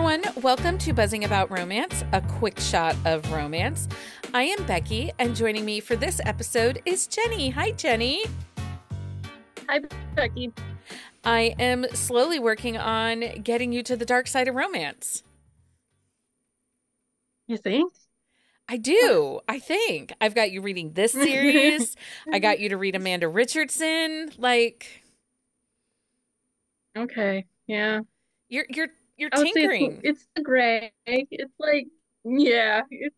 everyone. Welcome to Buzzing About Romance, a quick shot of romance. I am Becky, and joining me for this episode is Jenny. Hi, Jenny. Hi, Becky. I am slowly working on getting you to the dark side of romance. You think? I do. I think. I've got you reading this series. I got you to read Amanda Richardson. Like Okay. Yeah. you're you're you're tinkering. it's, it's the gray. It's like, yeah, it's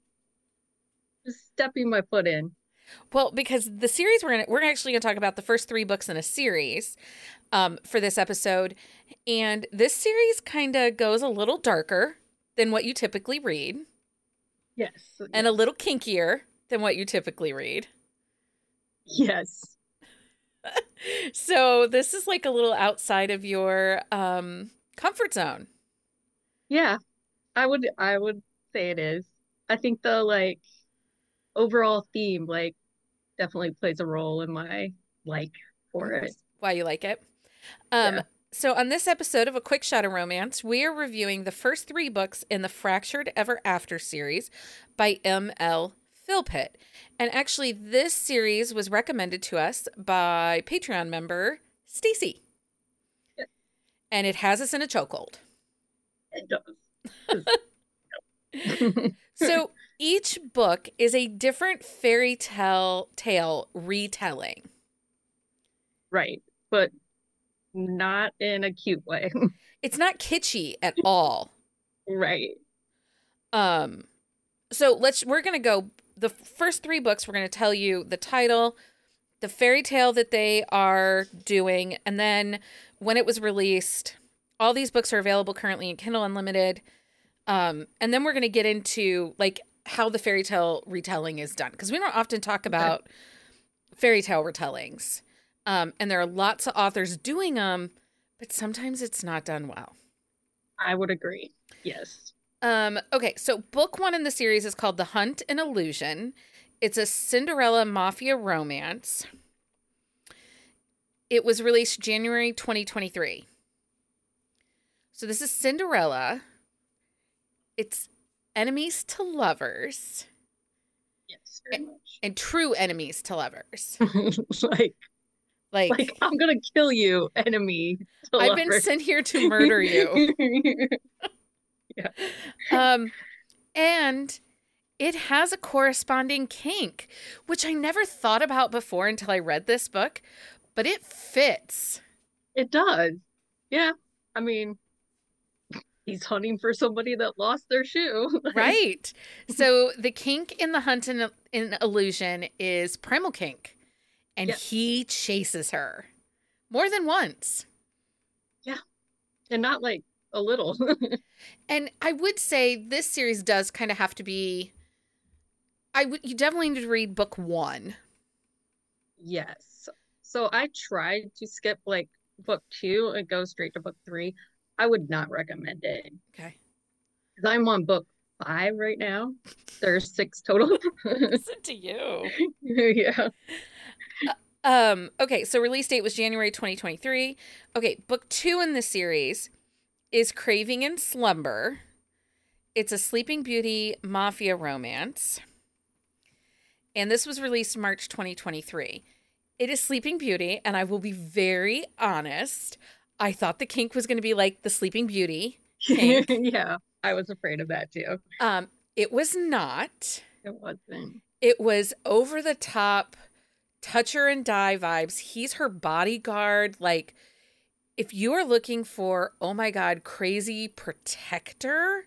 just stepping my foot in. Well, because the series we're gonna we're actually gonna talk about the first three books in a series um, for this episode, and this series kind of goes a little darker than what you typically read, Yes. and a little kinkier than what you typically read. yes. So this is like a little outside of your um, comfort zone. Yeah. I would I would say it is. I think the like overall theme like definitely plays a role in my like for it. Why you like it? Um, Yeah. So, on this episode of A Quick Shot of Romance, we are reviewing the first three books in the Fractured Ever After series by M.L. Philpitt. And actually, this series was recommended to us by Patreon member Stacy. Yeah. And it has us in a chokehold. It does. So, each book is a different fairy tale tale retelling. Right. But not in a cute way. It's not kitschy at all. Right. Um, so let's we're gonna go the first three books. We're gonna tell you the title, the fairy tale that they are doing, and then when it was released. All these books are available currently in Kindle Unlimited. Um, and then we're gonna get into like how the fairy tale retelling is done because we don't often talk about fairy tale retellings. Um, and there are lots of authors doing them, but sometimes it's not done well. I would agree. Yes. Um, okay, so book one in the series is called The Hunt and Illusion. It's a Cinderella mafia romance. It was released January 2023. So this is Cinderella. It's enemies to lovers Yes, very and true enemies to lovers. like, Like, like I'm gonna kill you, enemy. to I've been sent here to murder you. Yeah. Um, and it has a corresponding kink, which I never thought about before until I read this book, but it fits. it does. Yeah. I mean, he's hunting for somebody that lost their shoe. Right. so the kink in the hunt and in illusion is primal kink, and Yeah. he chases her more than once. Yeah, and not like a little. And I would say this series does kind of have to be. I would you definitely need to read book one. yes. So I tried to skip like book two and go straight to book three. I would not recommend it Okay. because I'm on book five right now. There's six total. Listen to you. yeah. Um, okay, so release date was January 2023. Okay, book two in the series is Craving and Slumber. It's a Sleeping Beauty mafia romance. And this was released March 2023. It is Sleeping Beauty, and I will be very honest. I thought the kink was going to be like the Sleeping Beauty. Yeah. I was afraid of that too. Um, it was not. It wasn't. It was over the top, touch her and die vibes. He's her bodyguard. Like, if you are looking for, oh my God, crazy protector,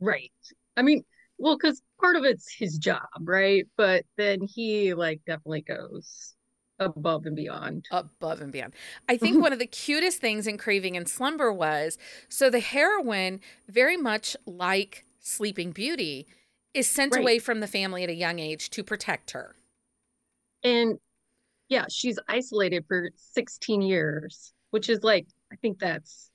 Right. I mean, well, because part of it's his job, right? But then he like definitely goes above and beyond. above and beyond. I think one of the cutest things in Craving and Slumber was so the heroine, very much like Sleeping Beauty, is sent Right. away from the family at a young age to protect her. And yeah, she's isolated for 16 years, which is like, I think that's,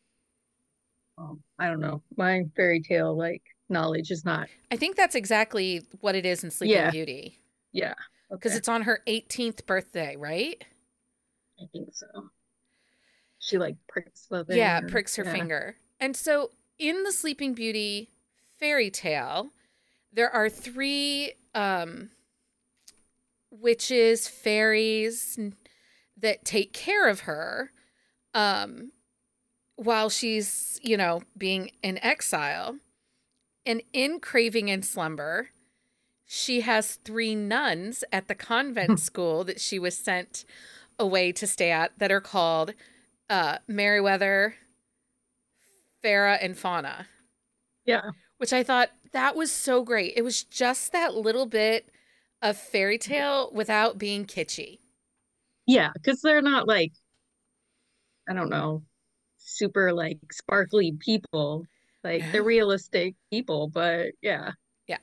um, I don't know, my fairy tale like knowledge is not, I think that's exactly what it is in Sleeping Yeah. Beauty yeah, because okay, it's on her 18th birthday, right? I think so. She like pricks the Yeah, thing, pricks her yeah. finger. And so in the Sleeping Beauty fairy tale, there are three um, witches, fairies that take care of her um, while she's, you know, being in exile. And in Craving and Slumber, she has three nuns at the convent school that she was sent away to stay at that are called uh, Merriweather, Flora, and Fauna. Yeah. Which I thought that was so great. It was just that little bit of fairy tale without being kitschy. Yeah, because they're not like, I don't know, super like sparkly people. Like they're realistic people, but yeah. Yeah.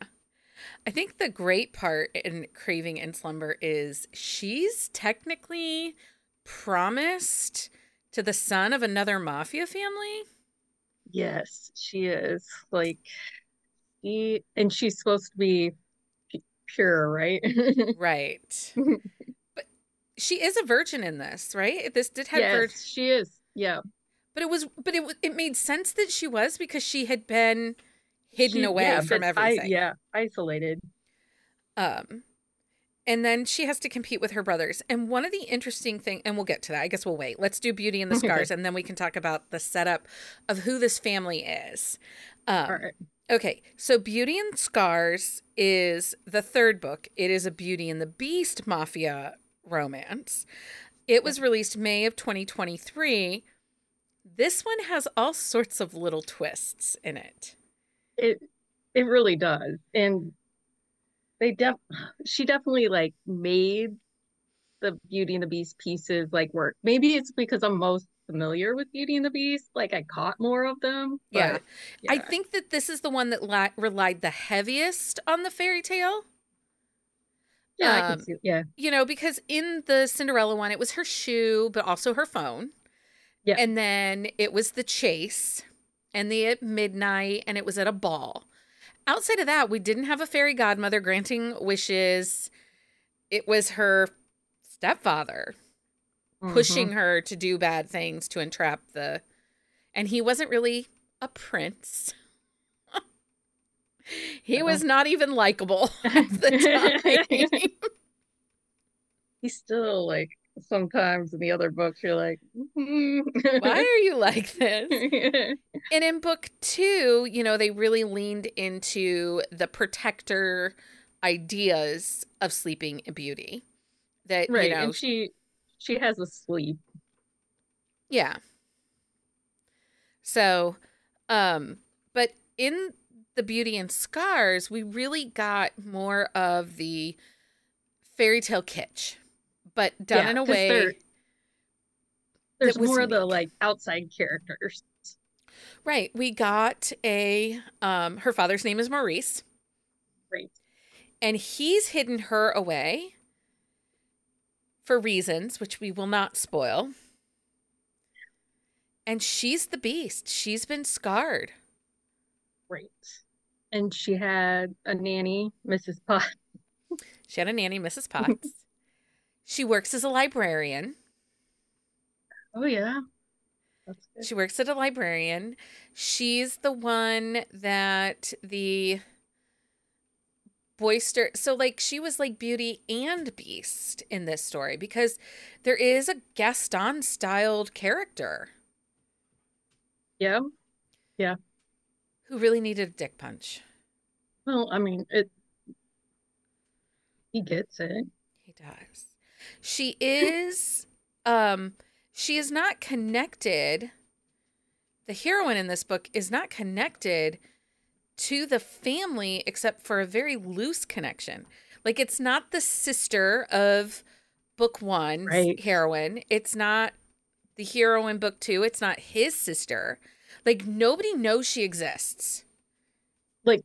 I think the great part in Craving and Slumber is she's technically promised to the son of another mafia family. Yes, she is. Like she and she's supposed to be pure, right? Right. but she is a virgin in this, right? This did have yes, she is. Yeah. but it was but it it made sense that she was because she had been hidden away yeah, from but I- everything. yeah, isolated. Um, and then she has to compete with her brothers. And one of the interesting thing, and we'll get to that. I guess we'll wait. Let's do Beauty and the Scars, and then we can talk about the setup of who this family is. Um, All right. Okay, so Beauty and Scars is the third book. It is a Beauty and the Beast mafia romance. It was released May of 2023. This one has all sorts of little twists in it. It it really does. And they def she definitely like made the Beauty and the Beast pieces like work. Maybe it's because I'm most familiar with Beauty and the Beast. Like I caught more of them. Yeah. but, I think that this is the one that li- relied the heaviest on the fairy tale. Yeah, I um, can see. Yeah. You know, because in the Cinderella one, it was her shoe, but also her phone. Yeah. And then it was the chase and the at midnight, and it was at a ball. Outside of that, we didn't have a fairy godmother granting wishes. It was her stepfather pushing Mhm. her to do bad things to entrap the. And he wasn't really a prince. he was not even likable at the time. He's still like sometimes in the other books you're like, Why why are you like this? And in book two, you know, they really leaned into the protector ideas of Sleeping Beauty. That, right. you know, and she she has a sleep. yeah. So, um, but in the Beauty and Scars, we really got more of the fairy tale kitsch, but done Yeah, in a way. there- There's more of the like outside characters. Right. We got a um her father's name is Maurice. Right. and he's hidden her away for reasons which we will not spoil. And she's the beast. She's been scarred. Right. And she had a nanny, Mrs. Pot. She had a nanny, Mrs. Potts. She works as a librarian. Oh yeah. She works at a librarian. She's the one that the boister so like she was like beauty and beast in this story because there is a gaston styled character Yeah. Yeah. who really needed a dick punch Well, I mean, it. He gets it. he does she is um she is not connected the heroine in this book is not connected to the family except for a very loose connection like it's not the sister of book one Right. heroine it's not the hero in book two it's not his sister like nobody knows she exists Like,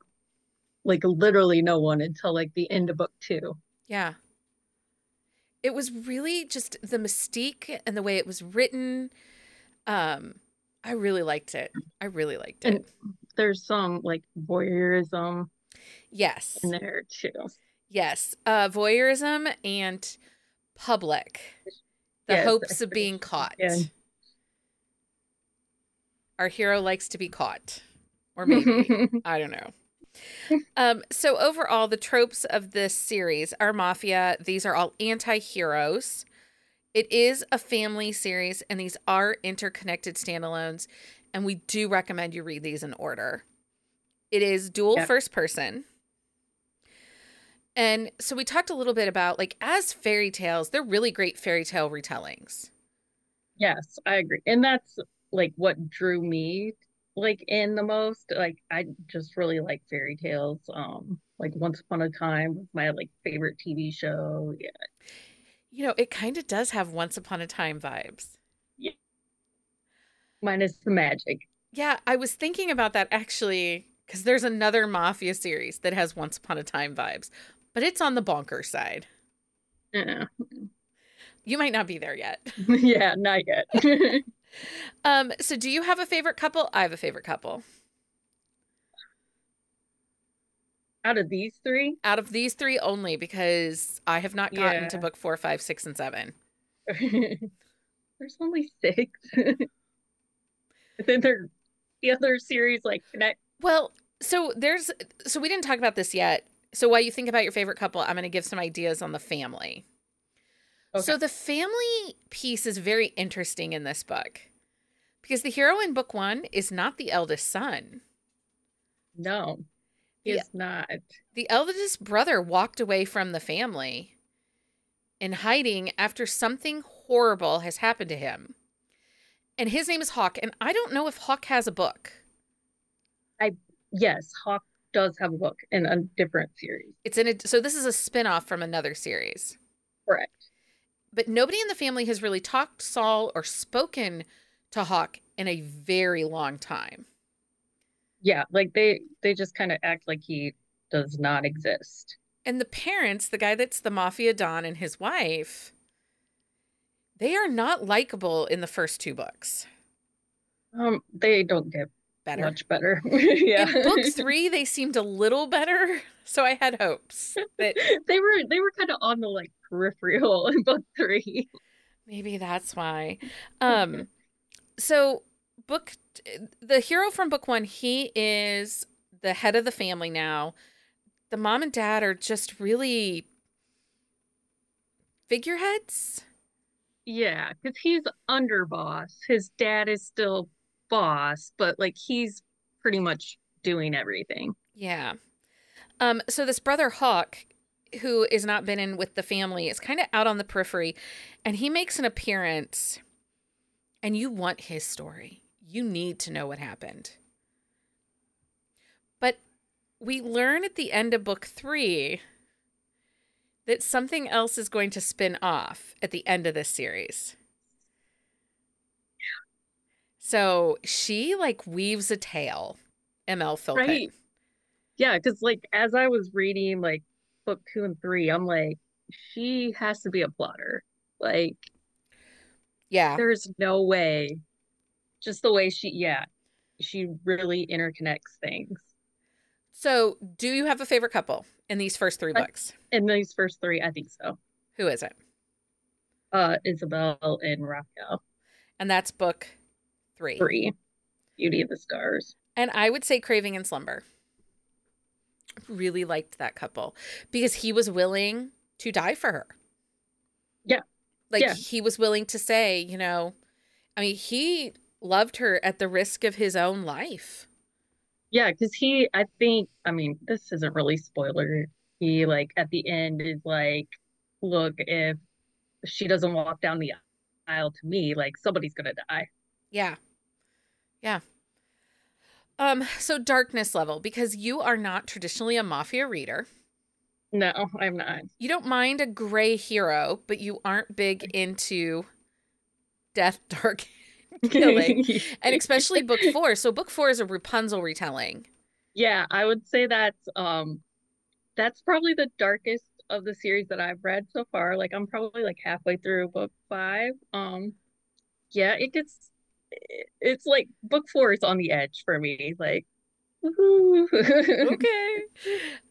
like literally no one until like the end of book two. Yeah. It was really just the mystique and the way it was written. Um, I really liked it. I really liked it. And there's some like voyeurism yes. in there too. Yes. Uh voyeurism and public. The Yes, hopes of being caught. Yeah. Our hero likes to be caught. Or maybe. I don't know. Um, so overall, the tropes of this series are mafia. These are all anti-heroes. It is a family series, and these are interconnected standalones. And we do recommend you read these in order. It is dual Yep. first person. And so we talked a little bit about like as fairy tales, they're really great fairy tale retellings. Yes, I agree. And that's like what drew me like in the most. Like I just really like fairy tales. Um like Once Upon a Time was my like favorite TV show. Yeah. You know, it kind of does have once upon a time vibes. Yeah. Minus the magic. Yeah, I was thinking about that actually because there's another mafia series that has once upon a time vibes, but it's on the bonker side. Yeah. You might not be there yet. yeah, not yet. Um, so do you have a favorite couple? I have a favorite couple. Out of these three, Out of these three only because I have not gotten Yeah. to book four, five, six, and seven. there's only six. and then there the other series like connect Well, so there's so we didn't talk about this yet. So while you think about your favorite couple, I'm going to give some ideas on the family. So the family piece is very interesting in this book because the hero in book 1 is not the eldest son. No, Yeah. it's not. The eldest brother walked away from the family in hiding after something horrible has happened to him. And his name is Hawk, and I don't know if Hawk has a book. I, yes, Hawk does have a book in a different series. It's in a so this is a spin-off from another series. Correct. But nobody in the family has really talked Saul or spoken to Hawk in a very long time. Yeah, like they they just kind of act like he does not exist. And the parents, the guy that's the mafia don and his wife, they are not likable in the first two books. Um, they don't get Better. much better. yeah. In book three, they seemed a little better, so I had hopes that they were they were kind of on the like peripheral in book three. maybe that's why. Um, so book the hero from book one, he is the head of the family now. The mom and dad are just really figureheads. Yeah, because he's underboss. His dad is still boss, but like he's pretty much doing everything. Yeah. Um, so this brother Hawk, who is not been in with the family, is kind of out on the periphery, and he makes an appearance. And you want his story. You need to know what happened. But we learn at the end of book three that something else is going to spin off at the end of this series. So she like weaves a tale, ML Philpitt. Right. Yeah, because like as I was reading like book two and three, I'm like, she has to be a plotter. Like, Yeah. there's no way. Just the way she, yeah, she really interconnects things. So, do you have a favorite couple in these first three books? In these first three, I think so. Who is it? Uh, Isabel and Raphael. And that's book three. Three. Beauty of the Scars. And I would say Craving and Slumber. Really liked that couple because he was willing to die for her. Yeah. Like Yeah. he was willing to say, you know, I mean, he loved her at the risk of his own life. Yeah, because he, I think, I mean, this isn't really spoiler. He, like, at the end is like, look, if she doesn't walk down the aisle to me, like, somebody's gonna die. Yeah. Yeah. Um, so darkness level, because you are not traditionally a mafia reader. No, I'm not. You don't mind a gray hero, but you aren't big into death, dark, killing. and especially book four. So book four is a Rapunzel retelling. Yeah, I would say that's um that's probably the darkest of the series that I've read so far. Like I'm probably like halfway through book five. Um yeah, it gets it's like book four is on the edge for me. Like. Okay.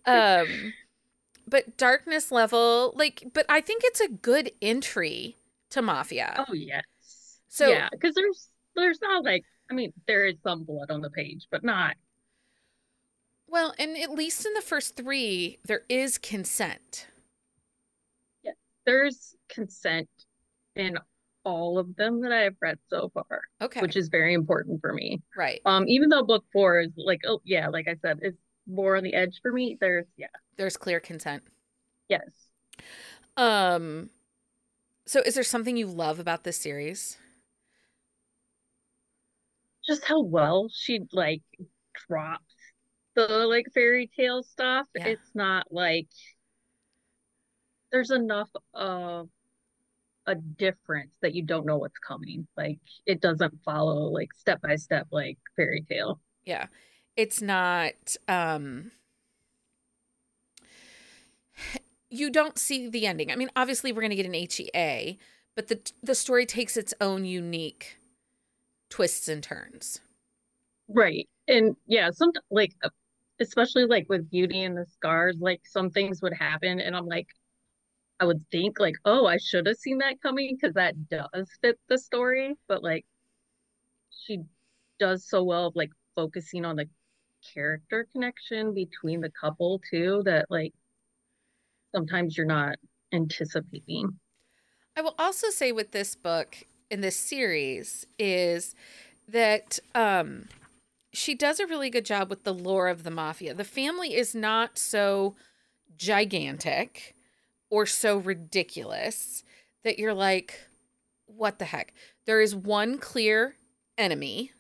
um, but darkness level, like, but I think it's a good entry to mafia. Oh yes. So- yeah, because there's there's not like I mean there is some blood on the page, but not Well, and at least in the first three, there is consent. Yeah, there's consent in all of them that I've read so far, Okay. which is very important for me. right. Um, even though book four is like, oh yeah, like I said, it's more on the edge for me. There's yeah, There's clear consent. yes. Um so is there something you love about this series? Just how well she like drops the like fairy tale stuff. Yeah. It's not like there's enough of a difference that you don't know what's coming. Like it doesn't follow like step by step like fairy tale. Yeah. It's not um you don't see the ending. I mean, obviously we're going to get an HEA, but the the story takes its own unique twists and turns. Right. And yeah, some like especially like with Beauty and the Scars, like some things would happen and I'm like I would think like, oh, I should have seen that coming because that does fit the story, but like she does so well of like focusing on the character connection between the couple too that like sometimes you're not anticipating. I will also say with this book in this series is that um she does a really good job with the lore of the mafia. The family is not so gigantic or so ridiculous that you're like what the heck. There is one clear enemy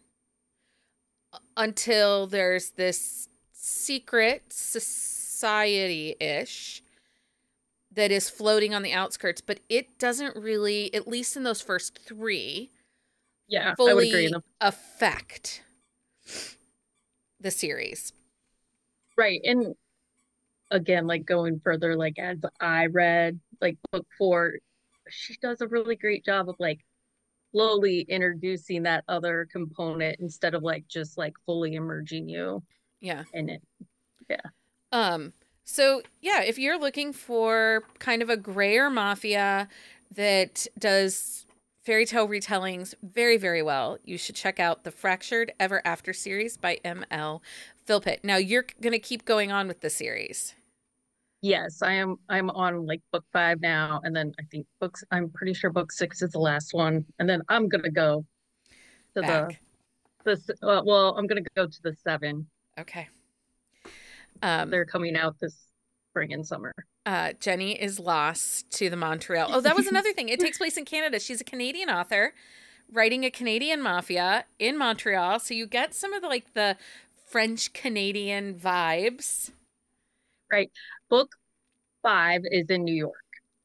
uh, until there's this secret society-ish that is floating on the outskirts, but it doesn't really, at least in those first three, Yeah, I would agree. fully affect the series. Right. And again, like going further, like as I read like book four, she does a really great job of like slowly introducing that other component instead of like just like fully emerging you Yeah. in it. Yeah. Um, so yeah, if you're looking for kind of a grayer mafia that does fairy tale retellings very, very well, you should check out the Fractured Ever After series by M.L. Philpitt. Now you're gonna keep going on with the series. Yes, I am I'm on like book five now, and then I think books I'm pretty sure book six is the last one. And then I'm gonna go to Back. the the uh, well, I'm gonna go to the seven. Okay. Um, They're coming out this spring and summer. Uh, Jenny is lost to the Montreal. Oh, that was another thing. It takes place in Canada. She's a Canadian author writing a Canadian mafia in Montreal. So you get some of the like the French Canadian vibes. Right. Book five is in New York.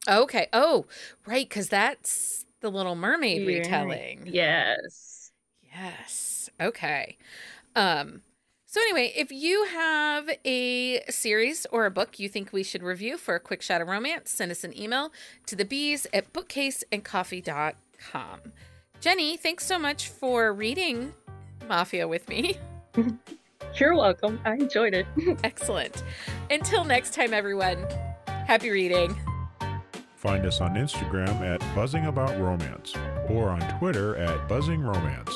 Okay. Oh, right, because that's the Little Mermaid Yeah. retelling. Yes. Yes. Okay. Um so anyway, if you have a series or a book you think we should review for a quick shot of romance, send us an email to the bees at bookcaseandcoffee.com. Jenny, thanks so much for reading Mafia with me. You're welcome. I enjoyed it. Excellent. Until next time, everyone, happy reading. Find us on Instagram at Buzzing About Romance or on Twitter at Buzzing Romance.